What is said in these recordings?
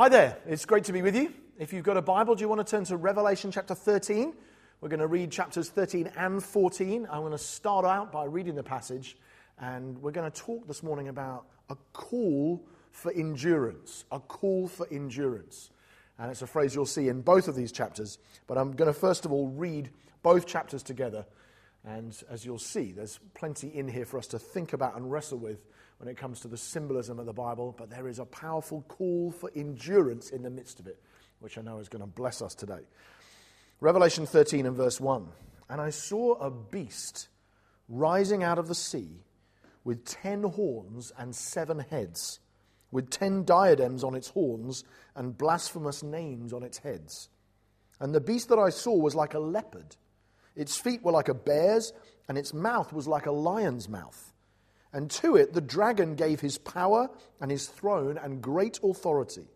Hi there, it's great to be with you. If you've got a Bible, do you want to turn to Revelation chapter 13? We're going to read chapters 13 and 14. I'm going to start out by reading the passage, and we're going to talk this morning about a call for endurance. A call for endurance. And it's a phrase you'll see in both of these chapters, but I'm going to first of all read both chapters together. And as you'll see, there's plenty in here for us to think about and wrestle with when it comes to the symbolism of the Bible, but there is a powerful call for endurance in the midst of it, which I know is going to bless us today. Revelation 13 and verse 1 And I saw a beast rising out of the sea with ten horns and seven heads, with ten diadems on its horns and blasphemous names on its heads. And the beast that I saw was like a leopard. Its feet were like a bear's, and its mouth was like a lion's mouth. And to it the dragon gave his power and his throne and great authority.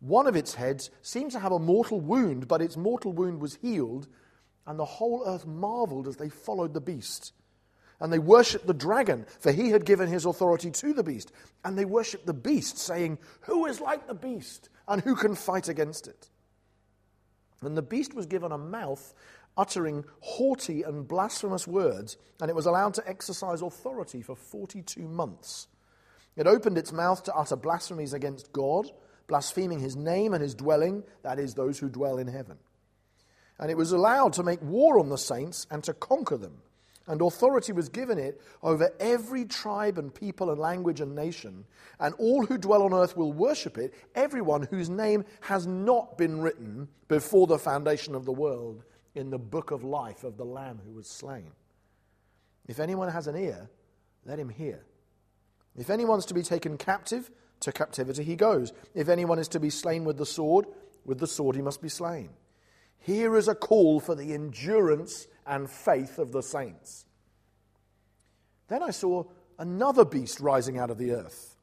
One of its heads seemed to have a mortal wound, but its mortal wound was healed, and the whole earth marveled as they followed the beast. And they worshipped the dragon, for he had given his authority to the beast. And they worshipped the beast, saying, Who is like the beast, and who can fight against it? And the beast was given a mouth uttering haughty and blasphemous words, and it was allowed to exercise authority for 42 months. It opened its mouth to utter blasphemies against God, blaspheming his name and his dwelling, that is, those who dwell in heaven. And it was allowed to make war on the saints and to conquer them. And authority was given it over every tribe and people and language and nation. And all who dwell on earth will worship it, everyone whose name has not been written before the foundation of the world in the book of life of the Lamb who was slain. If anyone has an ear, let him hear. If anyone's to be taken captive, to captivity he goes. If anyone is to be slain with the sword, with the sword he must be slain. Here is a call for the endurance and faith of the saints. Then I saw another beast rising out of the earth.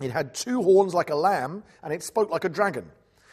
It had two horns like a lamb, and it spoke like a dragon.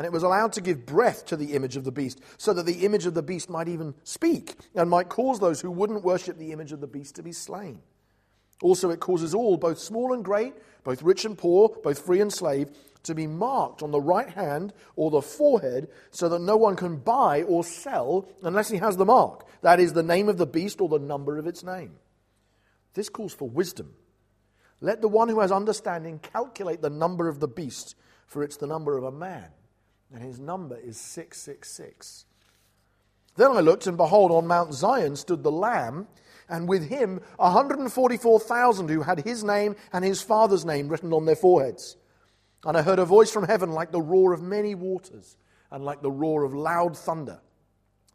And it was allowed to give breath to the image of the beast, so that the image of the beast might even speak and might cause those who wouldn't worship the image of the beast to be slain. Also, it causes all, both small and great, both rich and poor, both free and slave, to be marked on the right hand or the forehead, so that no one can buy or sell unless he has the mark. That is, the name of the beast or the number of its name. This calls for wisdom. Let the one who has understanding calculate the number of the beast, for it's the number of a man and his number is 666. Then I looked, and behold, on Mount Zion stood the Lamb, and with him 144,000 who had his name and his father's name written on their foreheads. And I heard a voice from heaven like the roar of many waters, and like the roar of loud thunder.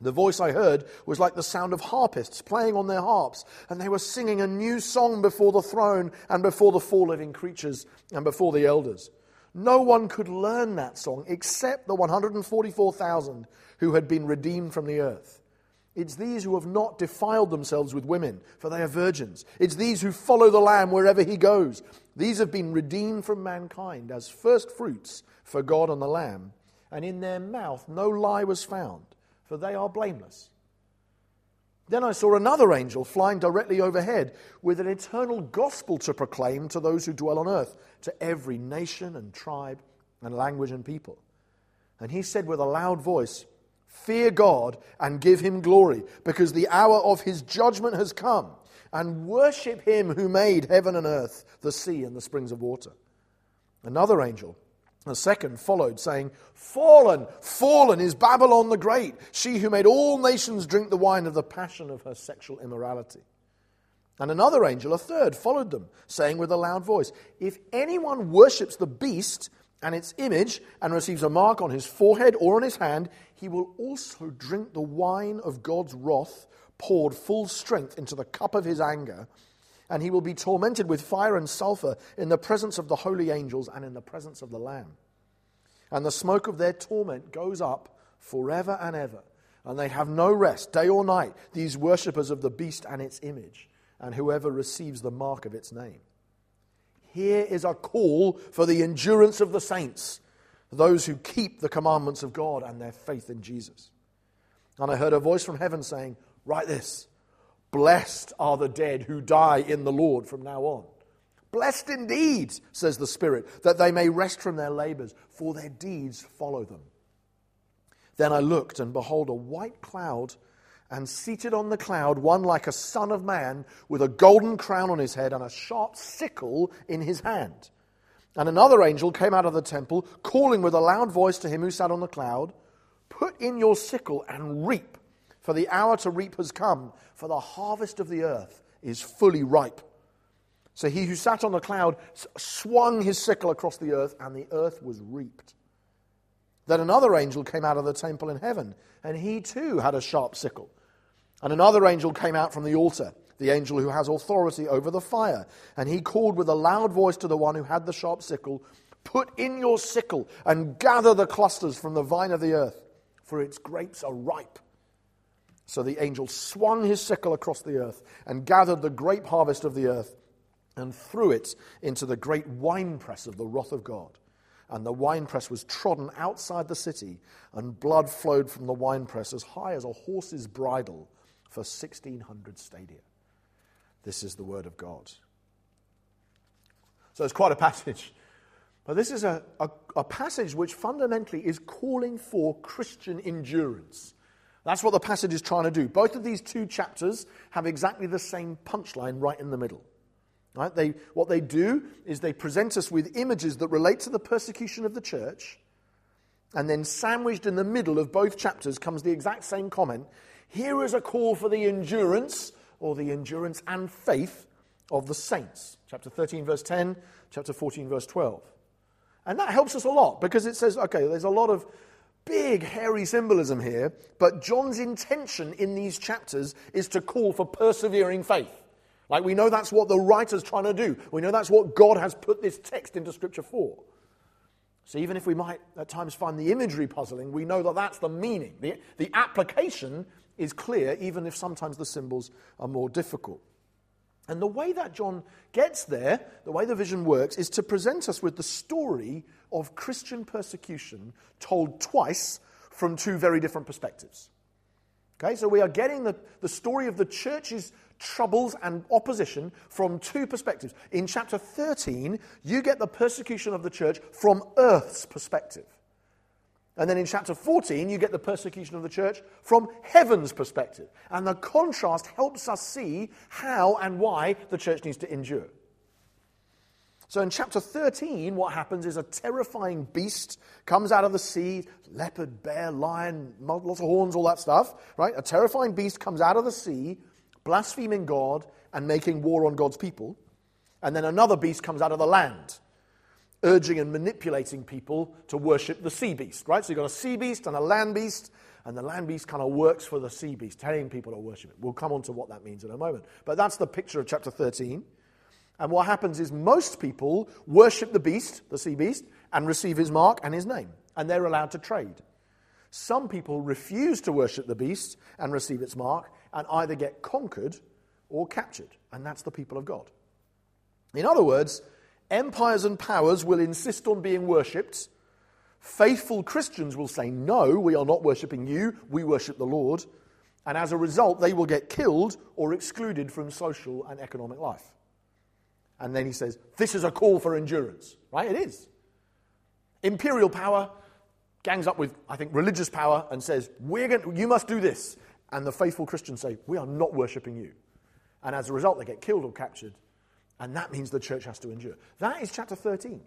The voice I heard was like the sound of harpists playing on their harps, and they were singing a new song before the throne, and before the four living creatures, and before the elders. No one could learn that song except the 144,000 who had been redeemed from the earth. It's these who have not defiled themselves with women, for they are virgins. It's these who follow the Lamb wherever he goes. These have been redeemed from mankind as first fruits for God and the Lamb. And in their mouth no lie was found, for they are blameless. Then I saw another angel flying directly overhead with an eternal gospel to proclaim to those who dwell on earth, to every nation and tribe and language and people. And he said with a loud voice, Fear God and give him glory, because the hour of his judgment has come, and worship him who made heaven and earth, the sea and the springs of water. Another angel the second followed, saying, Fallen, fallen is Babylon the Great, she who made all nations drink the wine of the passion of her sexual immorality. And another angel, a third, followed them, saying with a loud voice, If anyone worships the beast and its image and receives a mark on his forehead or on his hand, he will also drink the wine of God's wrath, poured full strength into the cup of his anger and he will be tormented with fire and sulfur in the presence of the holy angels and in the presence of the Lamb. And the smoke of their torment goes up forever and ever. and they have no rest, day or night, these worshippers of the beast and its image, and whoever receives the mark of its name. Here is a call for the endurance of the saints, those who keep the commandments of God and their faith in Jesus. And I heard a voice from heaven saying, Write this Blessed are the dead who die in the Lord from now on. Blessed indeed, says the Spirit, that they may rest from their labors, for their deeds follow them. Then I looked, and behold, a white cloud, and seated on the cloud, one like a son of man, with a golden crown on his head and a sharp sickle in his hand. And another angel came out of the temple, calling with a loud voice to him who sat on the cloud Put in your sickle and reap, for the hour to reap has come, for the harvest of the earth is fully ripe. So he who sat on the cloud swung his sickle across the earth, and the earth was reaped. Then another angel came out of the temple in heaven, and he too had a sharp sickle. And another angel came out from the altar, the angel who has authority over the fire. And he called with a loud voice to the one who had the sharp sickle Put in your sickle and gather the clusters from the vine of the earth, for its grapes are ripe. So the angel swung his sickle across the earth and gathered the grape harvest of the earth and threw it into the great winepress of the wrath of God and the winepress was trodden outside the city, and blood flowed from the winepress as high as a horse's bridle for 1,600 stadia. This is the word of God. So it's quite a passage. But this is a, a, a, passage which fundamentally is calling for Christian endurance. That's what the passage is trying to do. Both of these two chapters have exactly the same punchline right in the middle. Right? They, what they do is they present us with images that relate to the persecution of the church, and then sandwiched in the middle of both chapters comes the exact same comment. Here is a call for the endurance, or the endurance and faith of the saints. Chapter 13, verse 10, chapter 14, verse 12. And that helps us a lot because it says, okay, there's a lot of big, hairy symbolism here, but John's intention in these chapters is to call for persevering faith. Like we know that's what the writer's trying to do. We know that's what God has put this text into Scripture for. So even if we might at times find the imagery puzzling, we know that that's the meaning. The, the application is clear, even if sometimes the symbols are more difficult. And the way that John gets there, the way the vision works, is to present us with the story of Christian persecution told twice from two very different perspectives. Okay, so we are getting the, the story of the church's troubles and opposition from two perspectives. In chapter 13, you get the persecution of the church from earth's perspective. And then in chapter 14, you get the persecution of the church from heaven's perspective. And the contrast helps us see how and why the church needs to endure. So in chapter 13, what happens is a terrifying beast comes out of the sea leopard, bear, lion, lots of horns, all that stuff, right? A terrifying beast comes out of the sea blaspheming God and making war on God's people. And then another beast comes out of the land, urging and manipulating people to worship the sea beast, right? So you've got a sea beast and a land beast, and the land beast kind of works for the sea beast, telling people to worship it. We'll come on to what that means in a moment. But that's the picture of chapter 13. And what happens is most people worship the beast, the sea beast, and receive his mark and his name, and they're allowed to trade. Some people refuse to worship the beast and receive its mark, and either get conquered or captured. And that's the people of God. In other words, empires and powers will insist on being worshipped. Faithful Christians will say, No, we are not worshipping you, we worship the Lord. And as a result, they will get killed or excluded from social and economic life. And then he says, This is a call for endurance, right? It is. Imperial power gangs up with, I think, religious power and says, We're going You must do this. And the faithful Christians say, We are not worshipping you. And as a result, they get killed or captured. And that means the church has to endure. That is chapter 13.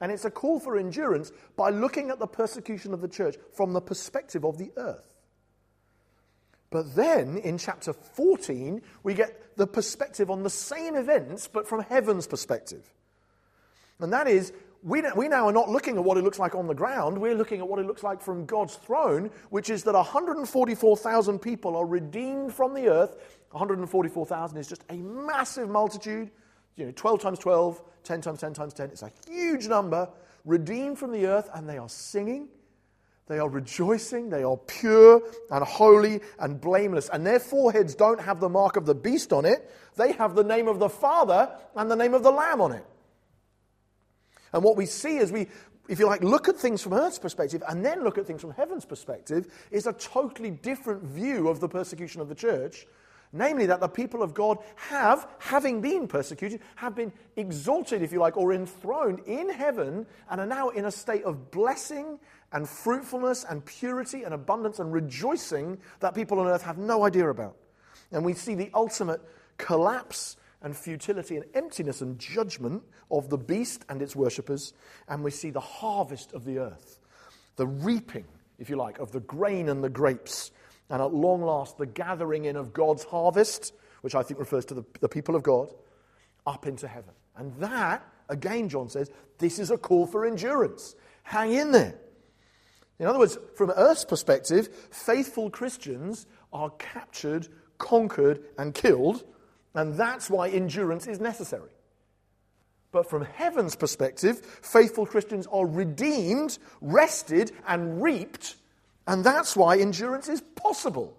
And it's a call for endurance by looking at the persecution of the church from the perspective of the earth. But then in chapter 14, we get the perspective on the same events, but from heaven's perspective. And that is we, we now are not looking at what it looks like on the ground. We're looking at what it looks like from God's throne, which is that 144,000 people are redeemed from the earth. 144,000 is just a massive multitude. You know, 12 times 12, 10 times 10 times 10. It's a huge number redeemed from the earth, and they are singing. They are rejoicing, they are pure and holy and blameless. And their foreheads don't have the mark of the beast on it, they have the name of the Father and the name of the Lamb on it. And what we see as we, if you like, look at things from earth's perspective and then look at things from heaven's perspective, is a totally different view of the persecution of the church. Namely, that the people of God have, having been persecuted, have been exalted, if you like, or enthroned in heaven and are now in a state of blessing and fruitfulness and purity and abundance and rejoicing that people on earth have no idea about. And we see the ultimate collapse and futility and emptiness and judgment of the beast and its worshippers. And we see the harvest of the earth, the reaping, if you like, of the grain and the grapes. And at long last, the gathering in of God's harvest, which I think refers to the, the people of God, up into heaven. And that, again, John says, this is a call for endurance. Hang in there. In other words, from Earth's perspective, faithful Christians are captured, conquered, and killed, and that's why endurance is necessary. But from heaven's perspective, faithful Christians are redeemed, rested, and reaped, and that's why endurance is possible.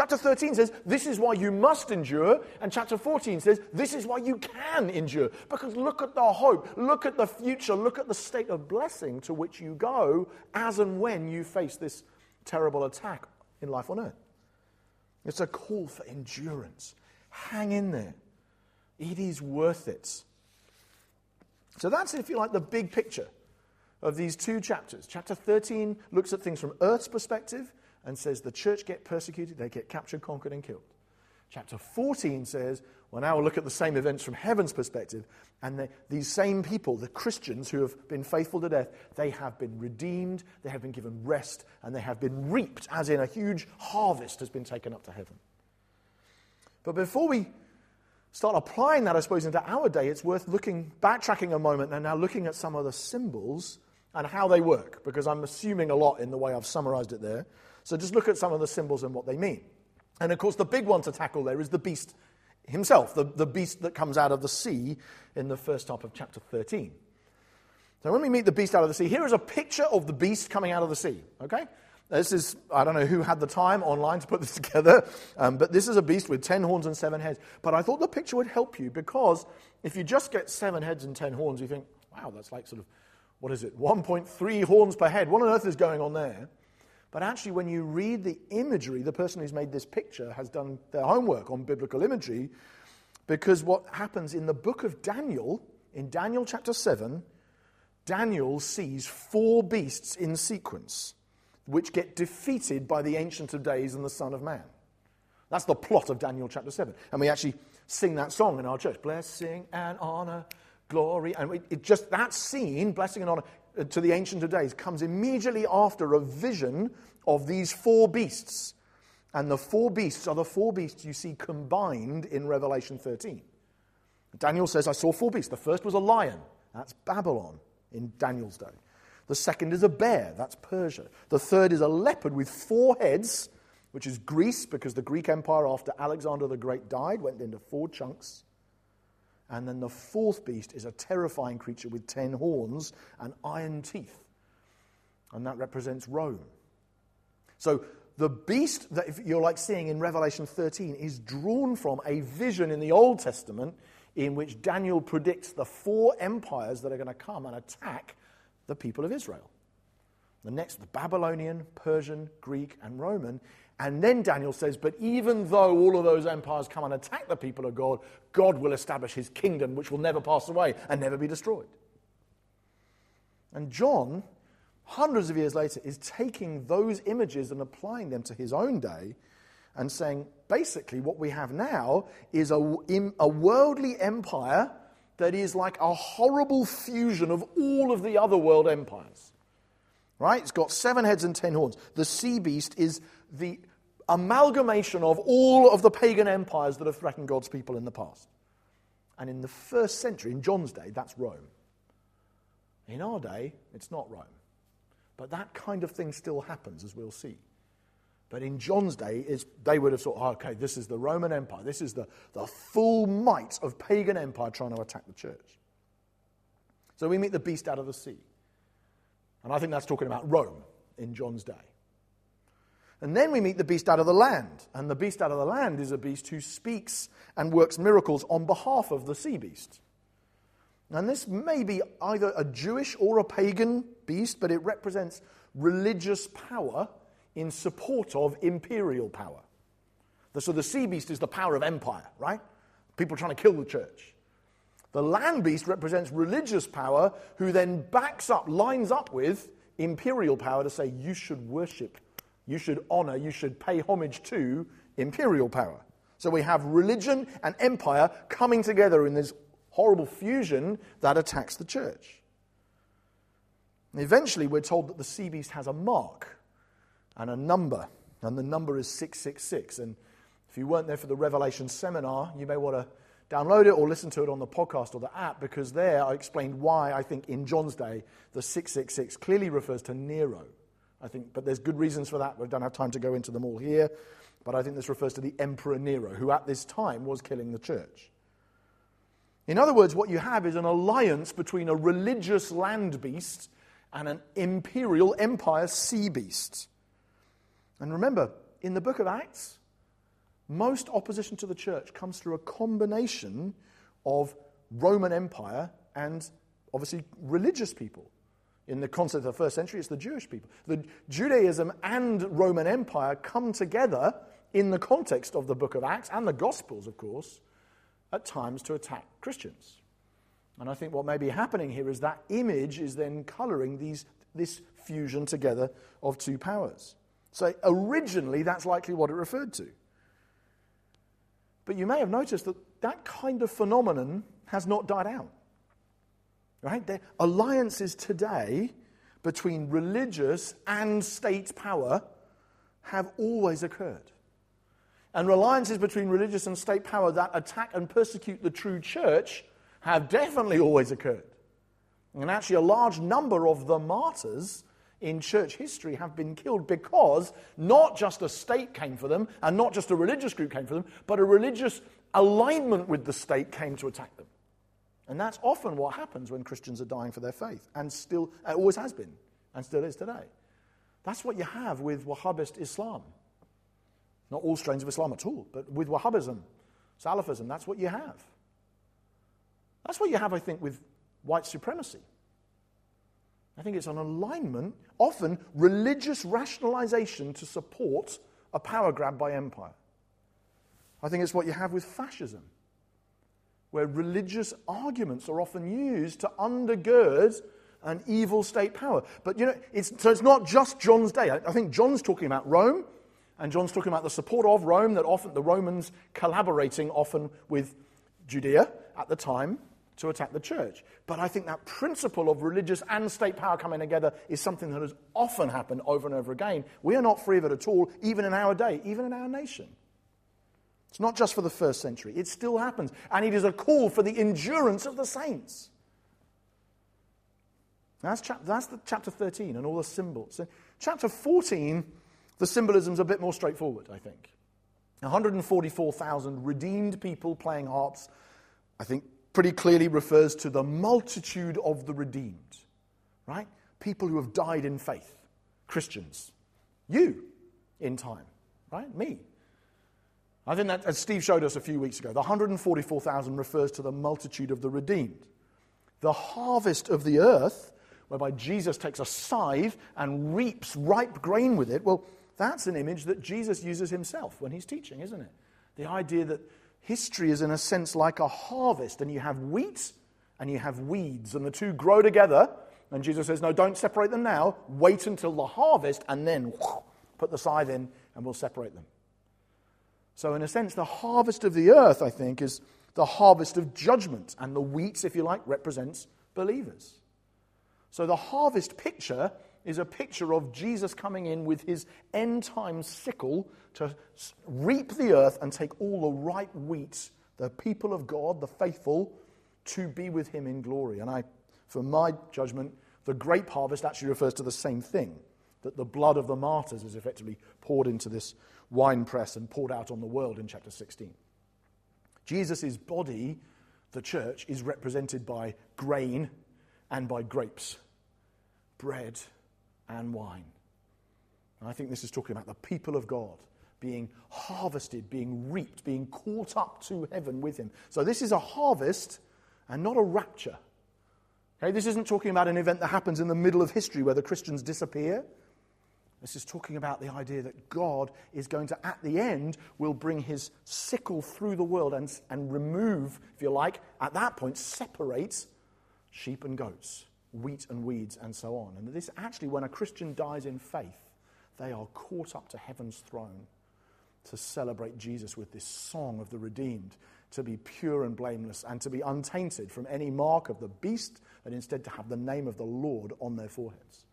Chapter 13 says, This is why you must endure. And chapter 14 says, This is why you can endure. Because look at the hope, look at the future, look at the state of blessing to which you go as and when you face this terrible attack in life on earth. It's a call for endurance. Hang in there, it is worth it. So that's, if you like, the big picture of these two chapters. Chapter 13 looks at things from earth's perspective and says the church get persecuted, they get captured, conquered, and killed. Chapter 14 says, well, now we'll look at the same events from heaven's perspective, and they, these same people, the Christians who have been faithful to death, they have been redeemed, they have been given rest, and they have been reaped, as in a huge harvest has been taken up to heaven. But before we start applying that, I suppose, into our day, it's worth looking, backtracking a moment, and now looking at some of the symbols and how they work, because I'm assuming a lot in the way I've summarized it there. So just look at some of the symbols and what they mean. And of course, the big one to tackle there is the beast himself, the, the beast that comes out of the sea in the first half of chapter 13. So when we meet the beast out of the sea, here is a picture of the beast coming out of the sea, okay? This is, I don't know who had the time online to put this together, um, but this is a beast with 10 horns and 7 heads. But I thought the picture would help you because if you just get 7 heads and 10 horns, you think, wow, that's like sort of, what is it, 1.3 horns per head. What on earth is going on there? But actually, when you read the imagery, the person who's made this picture has done their homework on biblical imagery, because what happens in the book of Daniel, in Daniel chapter 7, Daniel sees four beasts in sequence which get defeated by the Ancient of Days and the Son of Man. That's the plot of Daniel chapter 7. And we actually sing that song in our church Blessing and honor, glory. And it, just that scene, blessing and honor, to the Ancient of Days comes immediately after a vision of these four beasts. And the four beasts are the four beasts you see combined in Revelation 13. Daniel says, I saw four beasts. The first was a lion. That's Babylon in Daniel's day. The second is a bear. That's Persia. The third is a leopard with four heads, which is Greece, because the Greek Empire, after Alexander the Great died, went into four chunks. And then the fourth beast is a terrifying creature with ten horns and iron teeth. And that represents Rome. So the beast that you're like seeing in Revelation 13 is drawn from a vision in the Old Testament in which Daniel predicts the four empires that are going to come and attack the people of Israel. The next, the Babylonian, Persian, Greek, and Roman. And then Daniel says, But even though all of those empires come and attack the people of God, God will establish his kingdom, which will never pass away and never be destroyed. And John, hundreds of years later, is taking those images and applying them to his own day and saying, basically, what we have now is a, a worldly empire that is like a horrible fusion of all of the other world empires. Right? It's got seven heads and ten horns. The sea beast is the amalgamation of all of the pagan empires that have threatened God's people in the past. And in the first century, in John's day, that's Rome. In our day, it's not Rome. But that kind of thing still happens, as we'll see. But in John's day, they would have thought, oh, okay, this is the Roman Empire. This is the, the full might of pagan empire trying to attack the church. So we meet the beast out of the sea. And I think that's talking about Rome in John's day. And then we meet the beast out of the land. And the beast out of the land is a beast who speaks and works miracles on behalf of the sea beast. And this may be either a Jewish or a pagan beast, but it represents religious power in support of imperial power. So the sea beast is the power of empire, right? People trying to kill the church. The land beast represents religious power, who then backs up, lines up with imperial power to say, you should worship, you should honor, you should pay homage to imperial power. So we have religion and empire coming together in this horrible fusion that attacks the church. And eventually, we're told that the sea beast has a mark and a number, and the number is 666. And if you weren't there for the Revelation seminar, you may want to download it or listen to it on the podcast or the app because there I explained why I think in John's day the 666 clearly refers to Nero. I think, but there's good reasons for that. We don't have time to go into them all here. But I think this refers to the Emperor Nero, who at this time was killing the church. In other words, what you have is an alliance between a religious land beast and an imperial empire sea beast. And remember, in the book of Acts, most opposition to the church comes through a combination of Roman Empire and obviously religious people. In the concept of the first century, it's the Jewish people. The Judaism and Roman Empire come together in the context of the book of Acts and the Gospels, of course, at times to attack Christians. And I think what may be happening here is that image is then coloring these, this fusion together of two powers. So originally, that's likely what it referred to. But you may have noticed that that kind of phenomenon has not died out. Right? Alliances today between religious and state power have always occurred. And alliances between religious and state power that attack and persecute the true church have definitely always occurred. And actually, a large number of the martyrs in church history have been killed because not just a state came for them and not just a religious group came for them, but a religious alignment with the state came to attack them. And that's often what happens when Christians are dying for their faith, and still, it always has been, and still is today. That's what you have with Wahhabist Islam. Not all strains of Islam at all, but with Wahhabism, Salafism, that's what you have. That's what you have, I think, with white supremacy. I think it's an alignment, often religious rationalization to support a power grab by empire. I think it's what you have with fascism, where religious arguments are often used to undergird an evil state power. But you know, it's, so it's not just John's day. I, I think John's talking about Rome, and John's talking about the support of Rome, that often the Romans collaborating often with Judea at the time to attack the church. But I think that principle of religious and state power coming together is something that has often happened over and over again. We are not free of it at all, even in our day, even in our nation. It's not just for the first century, it still happens. And it is a call for the endurance of the saints. That's, chap- that's the chapter 13 and all the symbols. Chapter 14, the symbolism is a bit more straightforward, I think. 144,000 redeemed people playing harps. I think pretty clearly refers to the multitude of the redeemed, right? People who have died in faith, Christians. You in time, right? Me. I think that, as Steve showed us a few weeks ago, the 144,000 refers to the multitude of the redeemed. The harvest of the earth, whereby Jesus takes a scythe and reaps ripe grain with it, well, that's an image that Jesus uses himself when he's teaching, isn't it? The idea that history is, in a sense, like a harvest, and you have wheat and you have weeds, and the two grow together. And Jesus says, No, don't separate them now. Wait until the harvest, and then put the scythe in, and we'll separate them. So, in a sense, the harvest of the earth, I think, is the harvest of judgment, and the wheat, if you like, represents believers. So, the harvest picture is a picture of Jesus coming in with his end time sickle to reap the earth and take all the ripe wheat, the people of God, the faithful, to be with him in glory. And I, for my judgment, the grape harvest actually refers to the same thing that the blood of the martyrs is effectively poured into this wine press and poured out on the world in chapter 16. Jesus' body, the church, is represented by grain and by grapes, bread and wine. And I think this is talking about the people of God being harvested, being reaped, being caught up to heaven with him. So this is a harvest and not a rapture. Okay, this isn't talking about an event that happens in the middle of history where the Christians disappear. This is talking about the idea that God is going to, at the end, will bring his sickle through the world and, and remove, if you like, at that point, separate sheep and goats, wheat and weeds, and so on. And this actually, when a Christian dies in faith, they are caught up to heaven's throne to celebrate Jesus with this song of the redeemed, to be pure and blameless, and to be untainted from any mark of the beast, and instead to have the name of the Lord on their foreheads.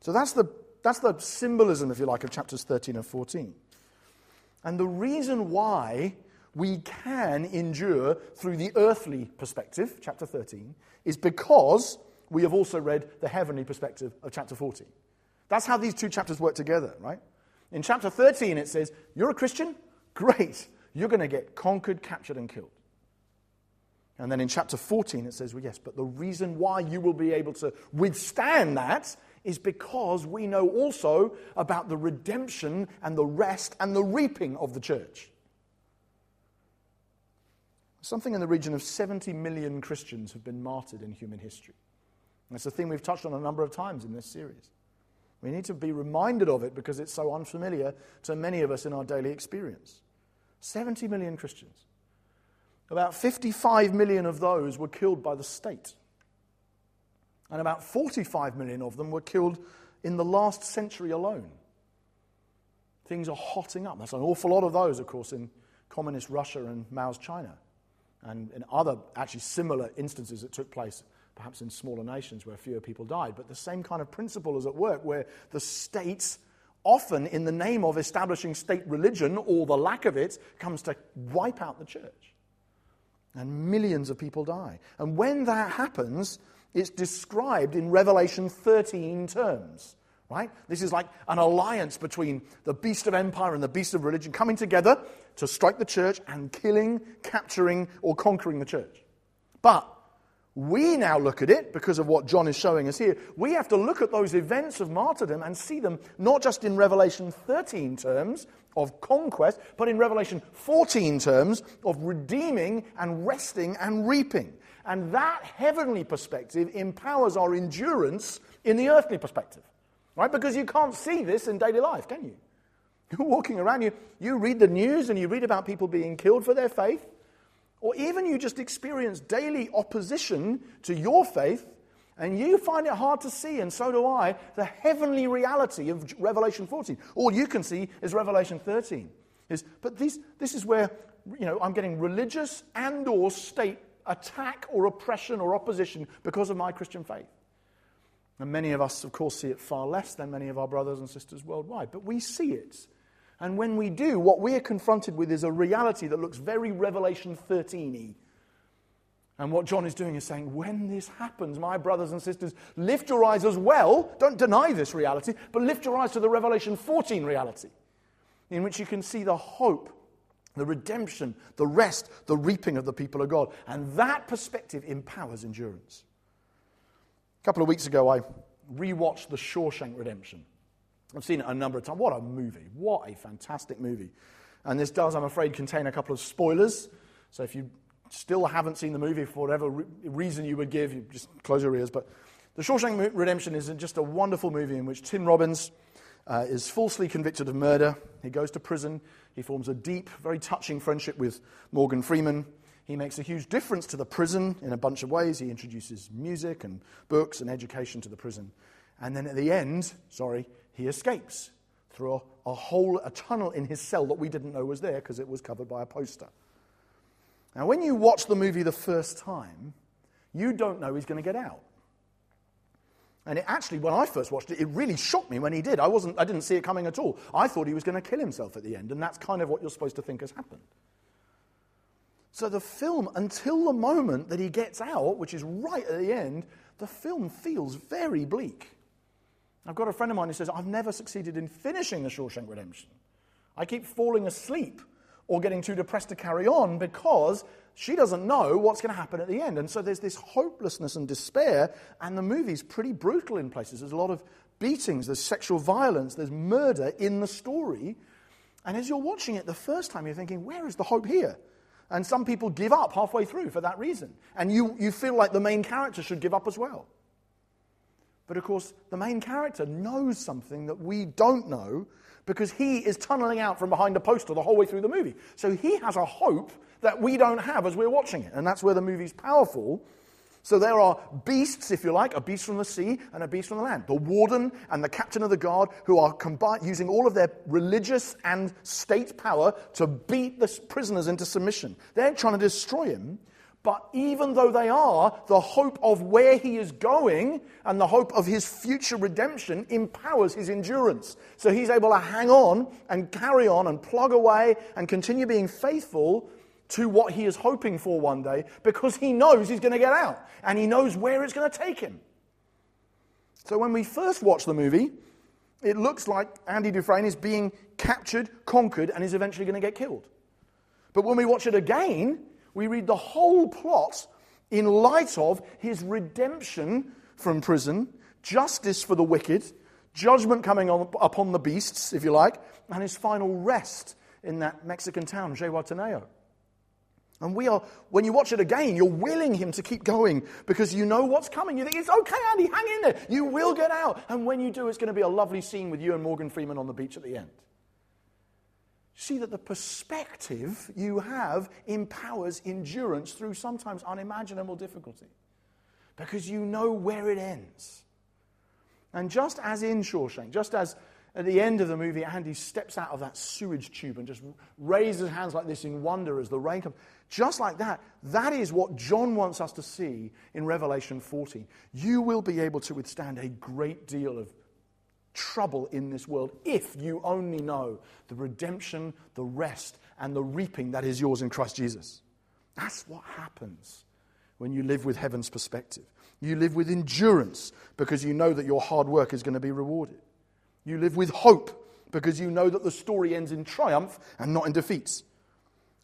So that's the that's the symbolism, if you like, of chapters 13 and 14. And the reason why we can endure through the earthly perspective, chapter 13, is because we have also read the heavenly perspective of chapter 14. That's how these two chapters work together, right? In chapter 13, it says, You're a Christian? Great. You're going to get conquered, captured, and killed. And then in chapter 14, it says, Well, yes, but the reason why you will be able to withstand that is because we know also about the redemption and the rest and the reaping of the church. Something in the region of 70 million Christians have been martyred in human history. It's a thing we've touched on a number of times in this series. We need to be reminded of it because it's so unfamiliar to many of us in our daily experience. 70 million Christians. About 55 million of those were killed by the state and about 45 million of them were killed in the last century alone. Things are hotting up. There's an awful lot of those, of course, in communist Russia and Mao's China, and in other actually similar instances that took place, perhaps in smaller nations where fewer people died. But the same kind of principle is at work, where the states, often in the name of establishing state religion or the lack of it, comes to wipe out the church. And millions of people die. And when that happens, it's described in Revelation 13 terms. Right? This is like an alliance between the beast of empire and the beast of religion coming together to strike the church and killing, capturing, or conquering the church. But we now look at it because of what John is showing us here. We have to look at those events of martyrdom and see them not just in Revelation 13 terms of conquest, but in Revelation 14 terms of redeeming and resting and reaping. And that heavenly perspective empowers our endurance in the earthly perspective. Right? Because you can't see this in daily life, can you? You're walking around, you, you read the news and you read about people being killed for their faith, or even you just experience daily opposition to your faith, and you find it hard to see, and so do I, the heavenly reality of Revelation 14. All you can see is Revelation 13. Is, but these, this is where you know, I'm getting religious and or state attack or oppression or opposition because of my Christian faith. And many of us, of course, see it far less than many of our brothers and sisters worldwide, but we see it. And when we do, what we are confronted with is a reality that looks very Revelation 13 y. And what John is doing is saying, when this happens, my brothers and sisters, lift your eyes as well. Don't deny this reality, but lift your eyes to the Revelation 14 reality, in which you can see the hope the redemption, the rest, the reaping of the people of God. And that perspective empowers endurance. A couple of weeks ago, I rewatched The Shawshank Redemption. I've seen it a number of times. What a movie! What a fantastic movie. And this does, I'm afraid, contain a couple of spoilers. So if you still haven't seen the movie for whatever re- reason you would give, you just close your ears. But The Shawshank Redemption is just a wonderful movie in which Tim Robbins uh, is falsely convicted of murder. He goes to prison. He forms a deep, very touching friendship with Morgan Freeman. He makes a huge difference to the prison in a bunch of ways. He introduces music and books and education to the prison. And then at the end, sorry, he escapes through a, a hole, a tunnel in his cell that we didn't know was there because it was covered by a poster. Now, when you watch the movie the first time, you don't know he's going to get out. And it actually, when I first watched it, it really shocked me when he did. I, wasn't, I didn't see it coming at all. I thought he was going to kill himself at the end, and that's kind of what you're supposed to think has happened. So the film, until the moment that he gets out, which is right at the end, the film feels very bleak. I've got a friend of mine who says, I've never succeeded in finishing The Shawshank Redemption. I keep falling asleep or getting too depressed to carry on because she doesn't know what's going to happen at the end. And so there's this hopelessness and despair, and the movie's pretty brutal in places. There's a lot of beatings, there's sexual violence, there's murder in the story. And as you're watching it the first time, you're thinking, where is the hope here? And some people give up halfway through for that reason. And you, you feel like the main character should give up as well. But of course, the main character knows something that we don't know because he is tunneling out from behind a poster the whole way through the movie. So he has a hope that we don't have as we're watching it. And that's where the movie's powerful so there are beasts, if you like, a beast from the sea and a beast from the land. The warden and the captain of the guard who are combined, using all of their religious and state power to beat the prisoners into submission. They're trying to destroy him. But even though they are, the hope of where he is going and the hope of his future redemption empowers his endurance. So he's able to hang on and carry on and plug away and continue being faithful to what he is hoping for one day because he knows he's going to get out and he knows where it's going to take him. So when we first watch the movie, it looks like Andy Dufresne is being captured, conquered, and is eventually going to get killed. But when we watch it again, we read the whole plot in light of his redemption from prison, justice for the wicked, judgment coming on, upon the beasts, if you like, and his final rest in that Mexican town, Zihuatanejo. And we are, when you watch it again, you're willing him to keep going because you know what's coming. You think, it's okay, Andy, hang in there. You will get out. And when you do, it's going to be a lovely scene with you and Morgan Freeman on the beach at the end. See that the perspective you have empowers endurance through sometimes unimaginable difficulty because you know where it ends. And just as in Shawshank, just as at the end of the movie, Andy steps out of that sewage tube and just raises his hands like this in wonder as the rain comes. Just like that, that is what John wants us to see in Revelation 14. You will be able to withstand a great deal of trouble in this world if you only know the redemption, the rest, and the reaping that is yours in Christ Jesus. That's what happens when you live with heaven's perspective. You live with endurance because you know that your hard work is going to be rewarded. You live with hope because you know that the story ends in triumph and not in defeats.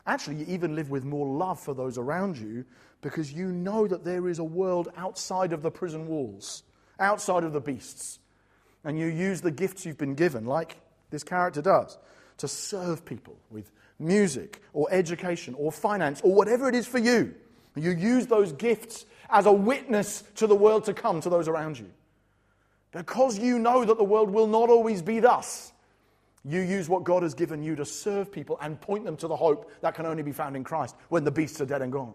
Actually, you even live with more love for those around you because you know that there is a world outside of the prison walls, outside of the beasts. And you use the gifts you've been given, like this character does, to serve people with music or education or finance or whatever it is for you. You use those gifts as a witness to the world to come, to those around you. Because you know that the world will not always be thus. You use what God has given you to serve people and point them to the hope that can only be found in Christ when the beasts are dead and gone.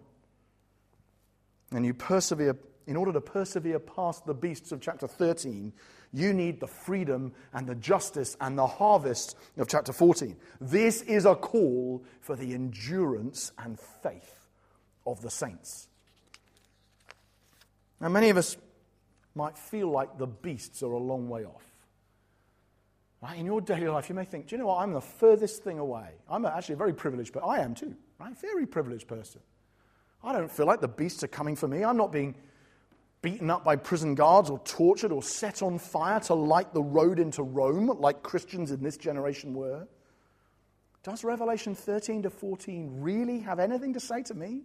And you persevere, in order to persevere past the beasts of chapter 13, you need the freedom and the justice and the harvest of chapter 14. This is a call for the endurance and faith of the saints. Now, many of us might feel like the beasts are a long way off. Right? In your daily life, you may think, do you know what? I'm the furthest thing away. I'm actually a very privileged, but I am too, right? Very privileged person. I don't feel like the beasts are coming for me. I'm not being beaten up by prison guards or tortured or set on fire to light the road into Rome like Christians in this generation were. Does Revelation 13 to 14 really have anything to say to me?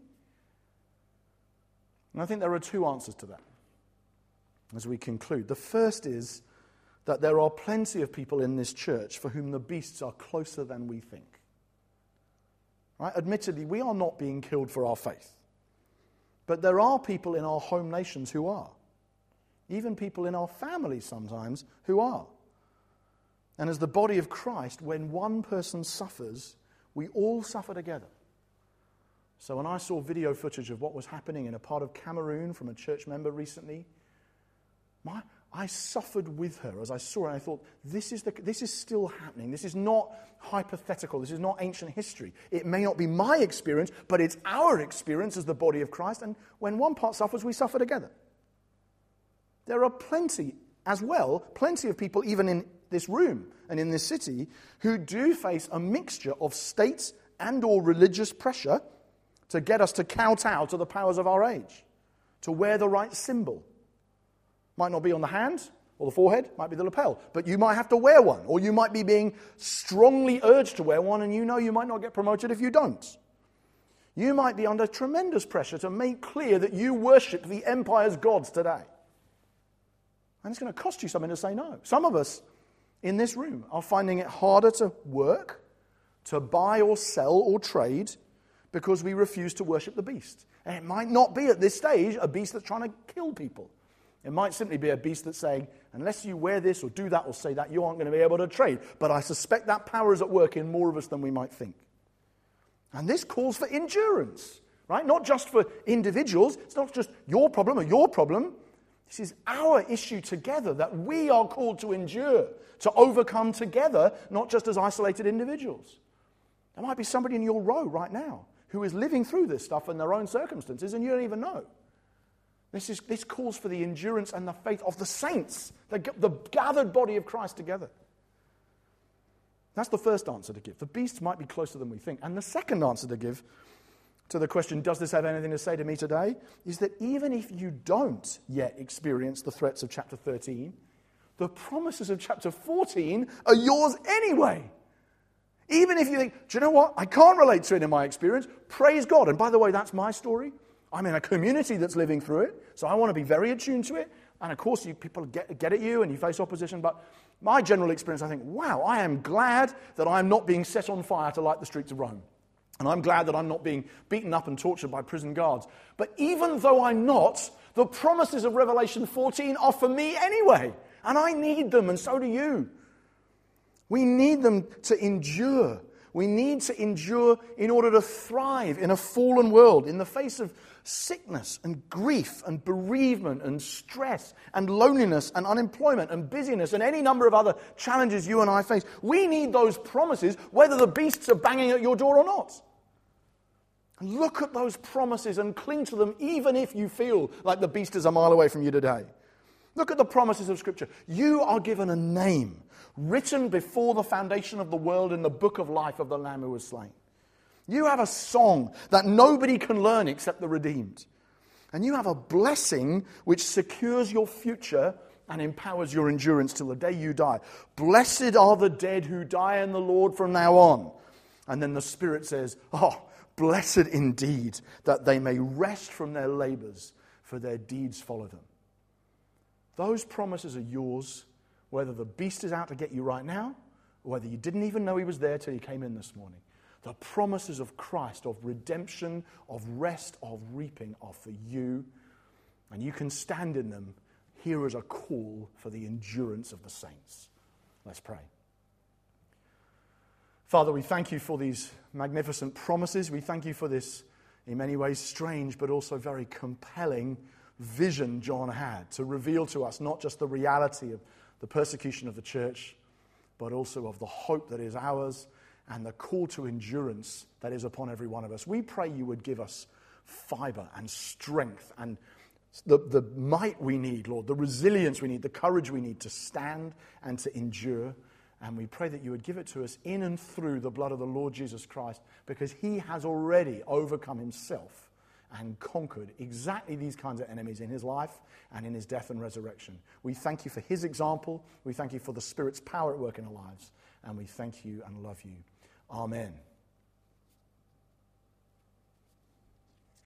And I think there are two answers to that as we conclude. The first is that there are plenty of people in this church for whom the beasts are closer than we think. Right? Admittedly, we are not being killed for our faith. But there are people in our home nations who are. Even people in our families sometimes who are. And as the body of Christ, when one person suffers, we all suffer together. So when I saw video footage of what was happening in a part of Cameroon from a church member recently, my, I suffered with her as I saw it. I thought, this is, the, this is still happening. This is not hypothetical. This is not ancient history. It may not be my experience, but it's our experience as the body of Christ. And when one part suffers, we suffer together. There are plenty, as well, plenty of people, even in this room and in this city, who do face a mixture of state and or religious pressure to get us to kowtow to the powers of our age, to wear the right symbol might not be on the hand or the forehead, might be the lapel, but you might have to wear one, or you might be being strongly urged to wear one, and you know you might not get promoted if you don't. You might be under tremendous pressure to make clear that you worship the empire's gods today. And it's going to cost you something to say no. Some of us in this room are finding it harder to work, to buy or sell or trade because we refuse to worship the beast. And it might not be at this stage a beast that's trying to kill people. It might simply be a beast that's saying, unless you wear this or do that or say that, you aren't going to be able to trade. But I suspect that power is at work in more of us than we might think. And this calls for endurance, right? Not just for individuals. It's not just your problem or your problem. This is our issue together that we are called to endure, to overcome together, not just as isolated individuals. There might be somebody in your row right now who is living through this stuff in their own circumstances and you don't even know. This, is, this calls for the endurance and the faith of the saints, the, the gathered body of Christ together. That's the first answer to give. The beasts might be closer than we think. And the second answer to give to the question, does this have anything to say to me today? Is that even if you don't yet experience the threats of chapter 13, the promises of chapter 14 are yours anyway. Even if you think, do you know what? I can't relate to it in my experience. Praise God. And by the way, that's my story. I'm in a community that's living through it, so I want to be very attuned to it. And of course, you, people get, get at you and you face opposition, but my general experience, I think, wow, I am glad that I'm not being set on fire to light the streets of Rome. And I'm glad that I'm not being beaten up and tortured by prison guards. But even though I'm not, the promises of Revelation 14 are for me anyway. And I need them, and so do you. We need them to endure. We need to endure in order to thrive in a fallen world in the face of sickness and grief and bereavement and stress and loneliness and unemployment and busyness and any number of other challenges you and I face. We need those promises whether the beasts are banging at your door or not. Look at those promises and cling to them even if you feel like the beast is a mile away from you today. Look at the promises of Scripture. You are given a name written before the foundation of the world in the book of life of the Lamb who was slain. You have a song that nobody can learn except the redeemed. And you have a blessing which secures your future and empowers your endurance till the day you die. Blessed are the dead who die in the Lord from now on. And then the Spirit says, Oh, blessed indeed that they may rest from their labors, for their deeds follow them. Those promises are yours, whether the beast is out to get you right now, or whether you didn't even know he was there till you came in this morning. The promises of Christ, of redemption, of rest, of reaping are for you, and you can stand in them. Here is a call for the endurance of the saints. Let's pray. Father, we thank you for these magnificent promises. We thank you for this, in many ways, strange but also very compelling vision John had to reveal to us not just the reality of the persecution of the church, but also of the hope that is ours and the call to endurance that is upon every one of us. We pray you would give us fiber and strength and the, the might we need, Lord, the resilience we need, the courage we need to stand and to endure. And we pray that you would give it to us in and through the blood of the Lord Jesus Christ because he has already overcome himself and conquered exactly these kinds of enemies in his life and in his death and resurrection. We thank you for his example. We thank you for the Spirit's power at work in our lives. And we thank you and love you. Amen.